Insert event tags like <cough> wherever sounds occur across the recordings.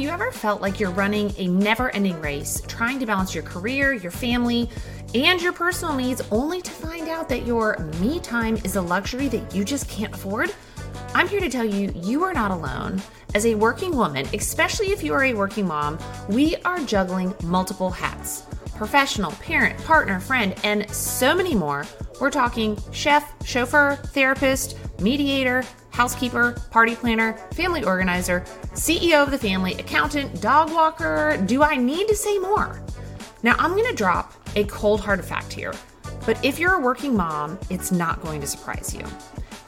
you ever felt like you're running a never ending race, trying to balance your career, your family, and your personal needs, only to find out that your me time is a luxury that you just can't afford? I'm here to tell you, you are not alone. As a working woman, especially if you are a working mom, we are juggling multiple hats professional, parent, partner, friend, and so many more. We're talking chef, chauffeur, therapist, mediator, housekeeper, party planner, family organizer, CEO of the family, accountant, dog walker. Do I need to say more? Now, I'm going to drop a cold hard fact here, but if you're a working mom, it's not going to surprise you.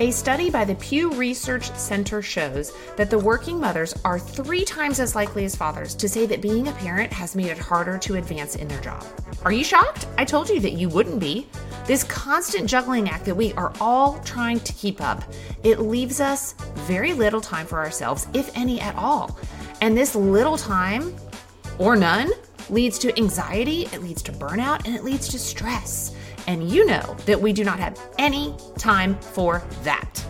A study by the Pew Research Center shows that the working mothers are three times as likely as fathers to say that being a parent has made it harder to advance in their job. Are you shocked? I told you that you wouldn't be. This constant juggling act that we are all trying to keep up, it leaves us very little time for ourselves, if any at all. And this little time, or none, leads to anxiety, it leads to burnout, and it leads to stress. And you know that we do not have any time for that.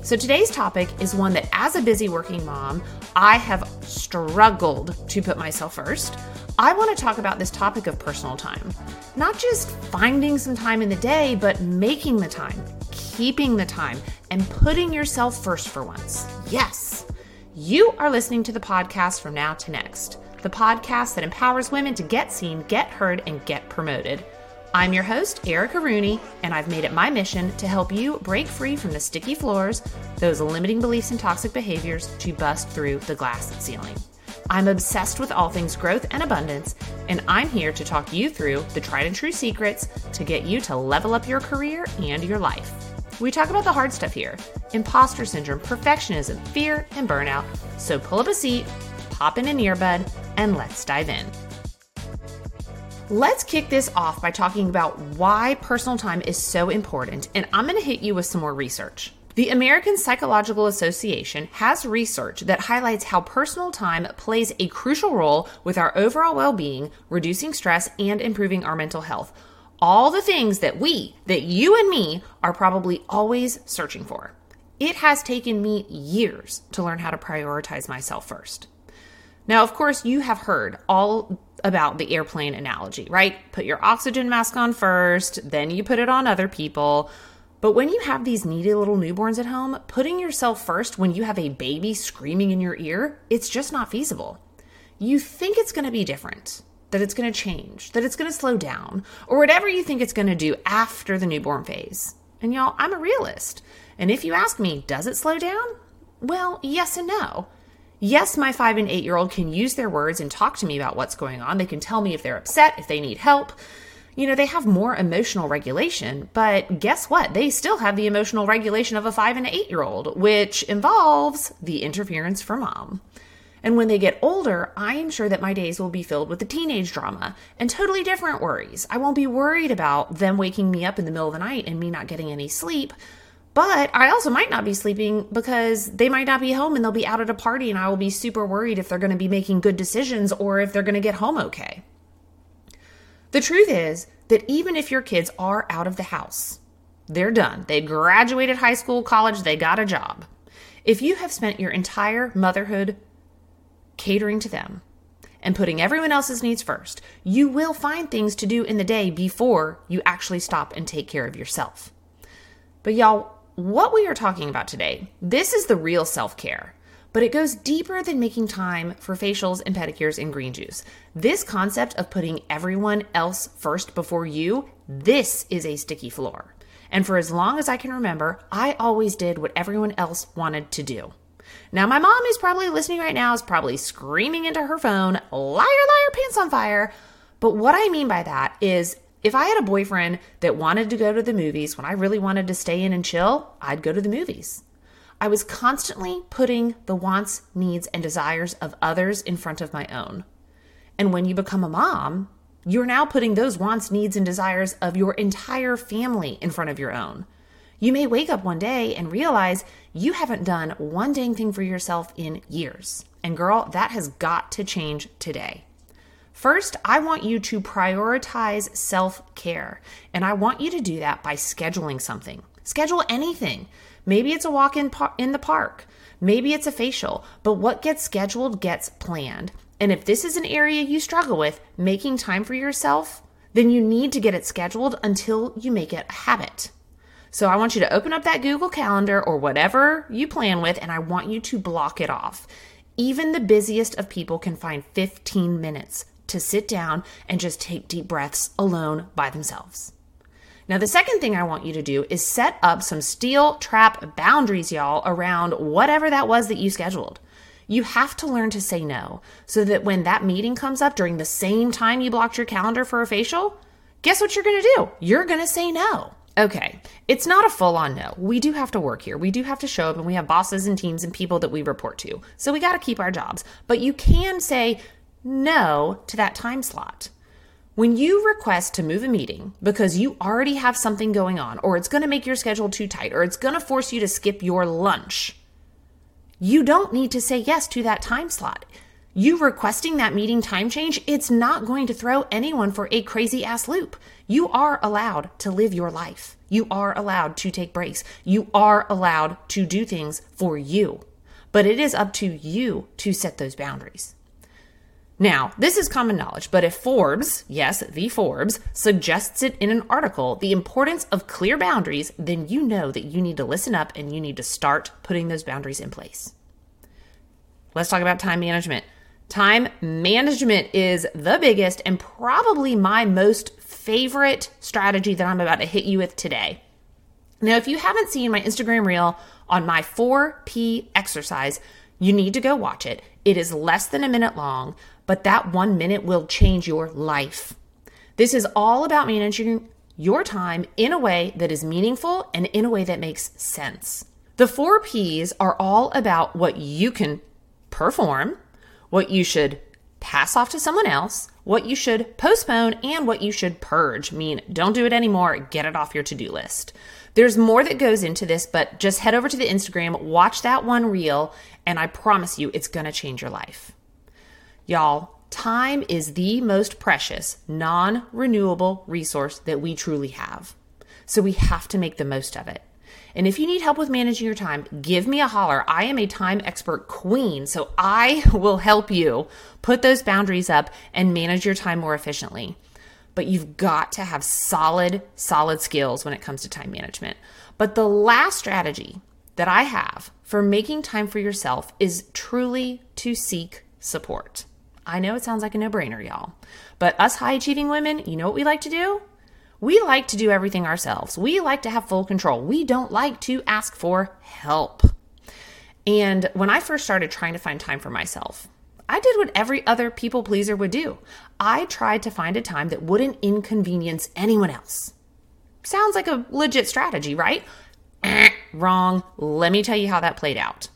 So today's topic is one that, as a busy working mom, I have struggled to put myself first. I want to talk about this topic of personal time. Not just finding some time in the day, but making the time, keeping the time, and putting yourself first for once. Yes, you are listening to the podcast from now to next, the podcast that empowers women to get seen, get heard, and get promoted. I'm your host, Erica Rooney, and I've made it my mission to help you break free from the sticky floors, those limiting beliefs and toxic behaviors to bust through the glass ceiling. I'm obsessed with all things growth and abundance, and I'm here to talk you through the tried and true secrets to get you to level up your career and your life. We talk about the hard stuff here imposter syndrome, perfectionism, fear, and burnout. So pull up a seat, pop in an earbud, and let's dive in. Let's kick this off by talking about why personal time is so important, and I'm going to hit you with some more research. The American Psychological Association has research that highlights how personal time plays a crucial role with our overall well being, reducing stress, and improving our mental health. All the things that we, that you and me, are probably always searching for. It has taken me years to learn how to prioritize myself first. Now, of course, you have heard all about the airplane analogy, right? Put your oxygen mask on first, then you put it on other people. But when you have these needy little newborns at home, putting yourself first when you have a baby screaming in your ear, it's just not feasible. You think it's going to be different, that it's going to change, that it's going to slow down, or whatever you think it's going to do after the newborn phase. And y'all, I'm a realist. And if you ask me, does it slow down? Well, yes and no. Yes, my five and eight year old can use their words and talk to me about what's going on. They can tell me if they're upset, if they need help. You know, they have more emotional regulation, but guess what? They still have the emotional regulation of a five and eight year old, which involves the interference from mom. And when they get older, I am sure that my days will be filled with the teenage drama and totally different worries. I won't be worried about them waking me up in the middle of the night and me not getting any sleep. But I also might not be sleeping because they might not be home and they'll be out at a party, and I will be super worried if they're going to be making good decisions or if they're going to get home okay. The truth is that even if your kids are out of the house, they're done. They graduated high school, college, they got a job. If you have spent your entire motherhood catering to them and putting everyone else's needs first, you will find things to do in the day before you actually stop and take care of yourself. But y'all, what we are talking about today, this is the real self care, but it goes deeper than making time for facials and pedicures and green juice. This concept of putting everyone else first before you, this is a sticky floor. And for as long as I can remember, I always did what everyone else wanted to do. Now, my mom who's probably listening right now, is probably screaming into her phone, liar, liar, pants on fire. But what I mean by that is if I had a boyfriend that wanted to go to the movies when I really wanted to stay in and chill, I'd go to the movies. I was constantly putting the wants, needs, and desires of others in front of my own. And when you become a mom, you're now putting those wants, needs, and desires of your entire family in front of your own. You may wake up one day and realize you haven't done one dang thing for yourself in years. And girl, that has got to change today. First, I want you to prioritize self care, and I want you to do that by scheduling something. Schedule anything. Maybe it's a walk in, par- in the park. Maybe it's a facial, but what gets scheduled gets planned. And if this is an area you struggle with, making time for yourself, then you need to get it scheduled until you make it a habit. So I want you to open up that Google Calendar or whatever you plan with, and I want you to block it off. Even the busiest of people can find 15 minutes to sit down and just take deep breaths alone by themselves. Now, the second thing I want you to do is set up some steel trap boundaries, y'all, around whatever that was that you scheduled. You have to learn to say no so that when that meeting comes up during the same time you blocked your calendar for a facial, guess what you're going to do? You're going to say no. Okay, it's not a full on no. We do have to work here. We do have to show up and we have bosses and teams and people that we report to. So we got to keep our jobs. But you can say no to that time slot. When you request to move a meeting because you already have something going on, or it's going to make your schedule too tight, or it's going to force you to skip your lunch, you don't need to say yes to that time slot. You requesting that meeting time change, it's not going to throw anyone for a crazy ass loop. You are allowed to live your life. You are allowed to take breaks. You are allowed to do things for you. But it is up to you to set those boundaries. Now, this is common knowledge, but if Forbes, yes, the Forbes, suggests it in an article, the importance of clear boundaries, then you know that you need to listen up and you need to start putting those boundaries in place. Let's talk about time management. Time management is the biggest and probably my most favorite strategy that I'm about to hit you with today. Now, if you haven't seen my Instagram reel on my 4P exercise, you need to go watch it. It is less than a minute long, but that one minute will change your life. This is all about managing your time in a way that is meaningful and in a way that makes sense. The four P's are all about what you can perform, what you should pass off to someone else, what you should postpone, and what you should purge. Mean, don't do it anymore, get it off your to do list. There's more that goes into this, but just head over to the Instagram, watch that one reel, and I promise you it's gonna change your life. Y'all, time is the most precious, non renewable resource that we truly have. So we have to make the most of it. And if you need help with managing your time, give me a holler. I am a time expert queen, so I <laughs> will help you put those boundaries up and manage your time more efficiently. But you've got to have solid, solid skills when it comes to time management. But the last strategy that I have for making time for yourself is truly to seek support. I know it sounds like a no brainer, y'all. But us high achieving women, you know what we like to do? We like to do everything ourselves. We like to have full control. We don't like to ask for help. And when I first started trying to find time for myself, I did what every other people pleaser would do. I tried to find a time that wouldn't inconvenience anyone else. Sounds like a legit strategy, right? <clears throat> Wrong. Let me tell you how that played out.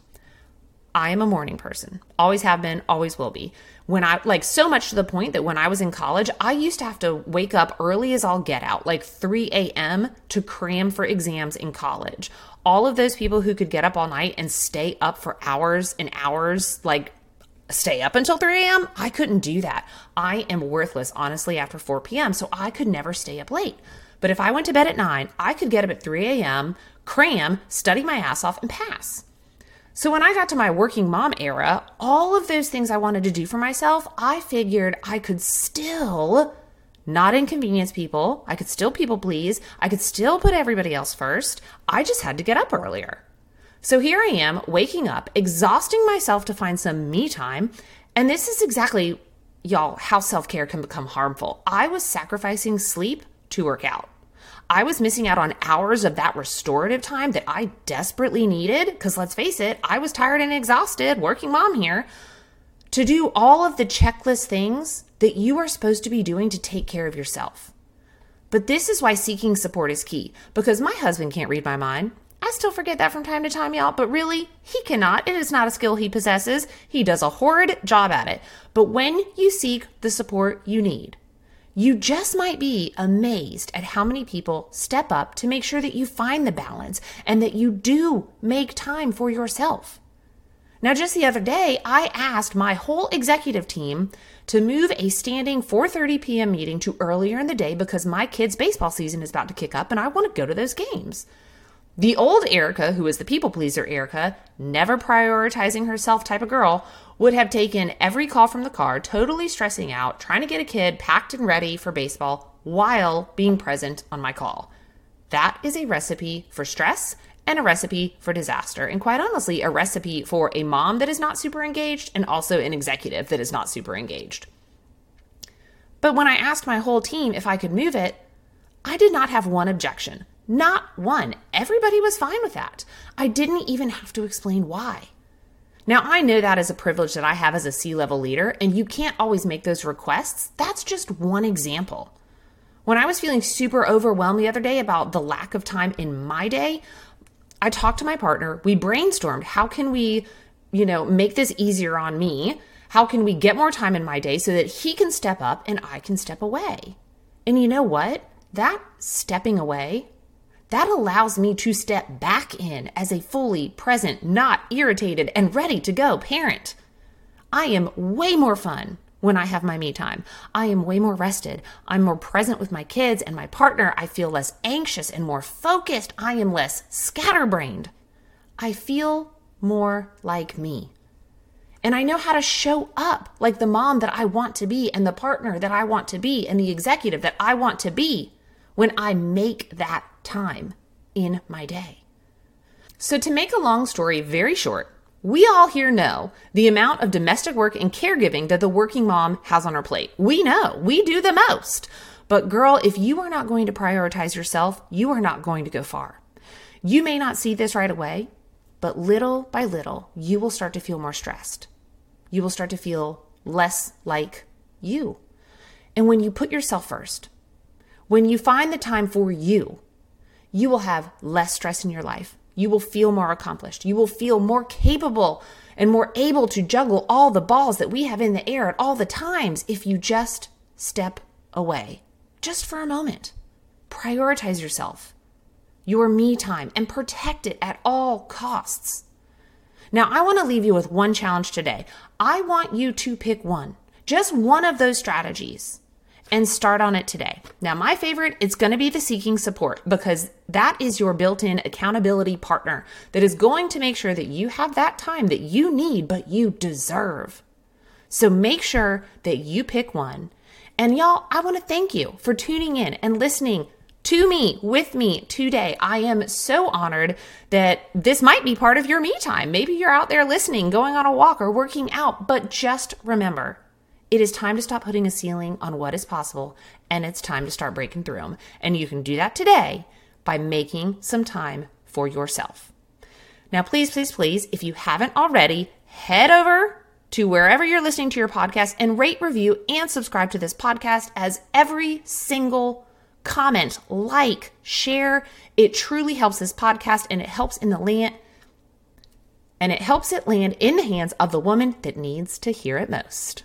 I am a morning person. Always have been, always will be. When I like so much to the point that when I was in college, I used to have to wake up early as I'll get out, like 3 a.m. to cram for exams in college. All of those people who could get up all night and stay up for hours and hours, like stay up until 3 a.m., I couldn't do that. I am worthless, honestly, after 4 p.m., so I could never stay up late. But if I went to bed at 9, I could get up at 3 a.m., cram, study my ass off, and pass. So when I got to my working mom era, all of those things I wanted to do for myself, I figured I could still not inconvenience people. I could still people please. I could still put everybody else first. I just had to get up earlier. So here I am, waking up, exhausting myself to find some me time. And this is exactly, y'all, how self care can become harmful. I was sacrificing sleep to work out. I was missing out on hours of that restorative time that I desperately needed. Because let's face it, I was tired and exhausted, working mom here, to do all of the checklist things that you are supposed to be doing to take care of yourself. But this is why seeking support is key because my husband can't read my mind. I still forget that from time to time, y'all, but really, he cannot. It is not a skill he possesses. He does a horrid job at it. But when you seek the support you need, you just might be amazed at how many people step up to make sure that you find the balance and that you do make time for yourself. Now, just the other day, I asked my whole executive team to move a standing 4:30 p.m. meeting to earlier in the day because my kids' baseball season is about to kick up and I want to go to those games. The old Erica, who is the people pleaser Erica, never prioritizing herself type of girl, would have taken every call from the car, totally stressing out, trying to get a kid packed and ready for baseball while being present on my call. That is a recipe for stress and a recipe for disaster. And quite honestly, a recipe for a mom that is not super engaged and also an executive that is not super engaged. But when I asked my whole team if I could move it, I did not have one objection. Not one. Everybody was fine with that. I didn't even have to explain why. Now, I know that is a privilege that I have as a C level leader, and you can't always make those requests. That's just one example. When I was feeling super overwhelmed the other day about the lack of time in my day, I talked to my partner. We brainstormed how can we, you know, make this easier on me? How can we get more time in my day so that he can step up and I can step away? And you know what? That stepping away that allows me to step back in as a fully present, not irritated, and ready to go parent. I am way more fun when I have my me time. I am way more rested. I'm more present with my kids and my partner. I feel less anxious and more focused. I am less scatterbrained. I feel more like me. And I know how to show up like the mom that I want to be, and the partner that I want to be, and the executive that I want to be when I make that time in my day. So, to make a long story very short, we all here know the amount of domestic work and caregiving that the working mom has on her plate. We know we do the most. But, girl, if you are not going to prioritize yourself, you are not going to go far. You may not see this right away, but little by little, you will start to feel more stressed. You will start to feel less like you. And when you put yourself first, when you find the time for you, you will have less stress in your life. You will feel more accomplished. You will feel more capable and more able to juggle all the balls that we have in the air at all the times if you just step away, just for a moment. Prioritize yourself, your me time, and protect it at all costs. Now, I want to leave you with one challenge today. I want you to pick one, just one of those strategies and start on it today. Now, my favorite, it's going to be the seeking support because that is your built in accountability partner that is going to make sure that you have that time that you need, but you deserve. So make sure that you pick one. And y'all, I want to thank you for tuning in and listening to me, with me today. I am so honored that this might be part of your me time. Maybe you're out there listening, going on a walk, or working out, but just remember it is time to stop putting a ceiling on what is possible and it's time to start breaking through them. And you can do that today by making some time for yourself. Now, please, please, please, if you haven't already, head over to wherever you're listening to your podcast and rate, review, and subscribe to this podcast as every single comment, like, share, it truly helps this podcast and it helps in the land and it helps it land in the hands of the woman that needs to hear it most.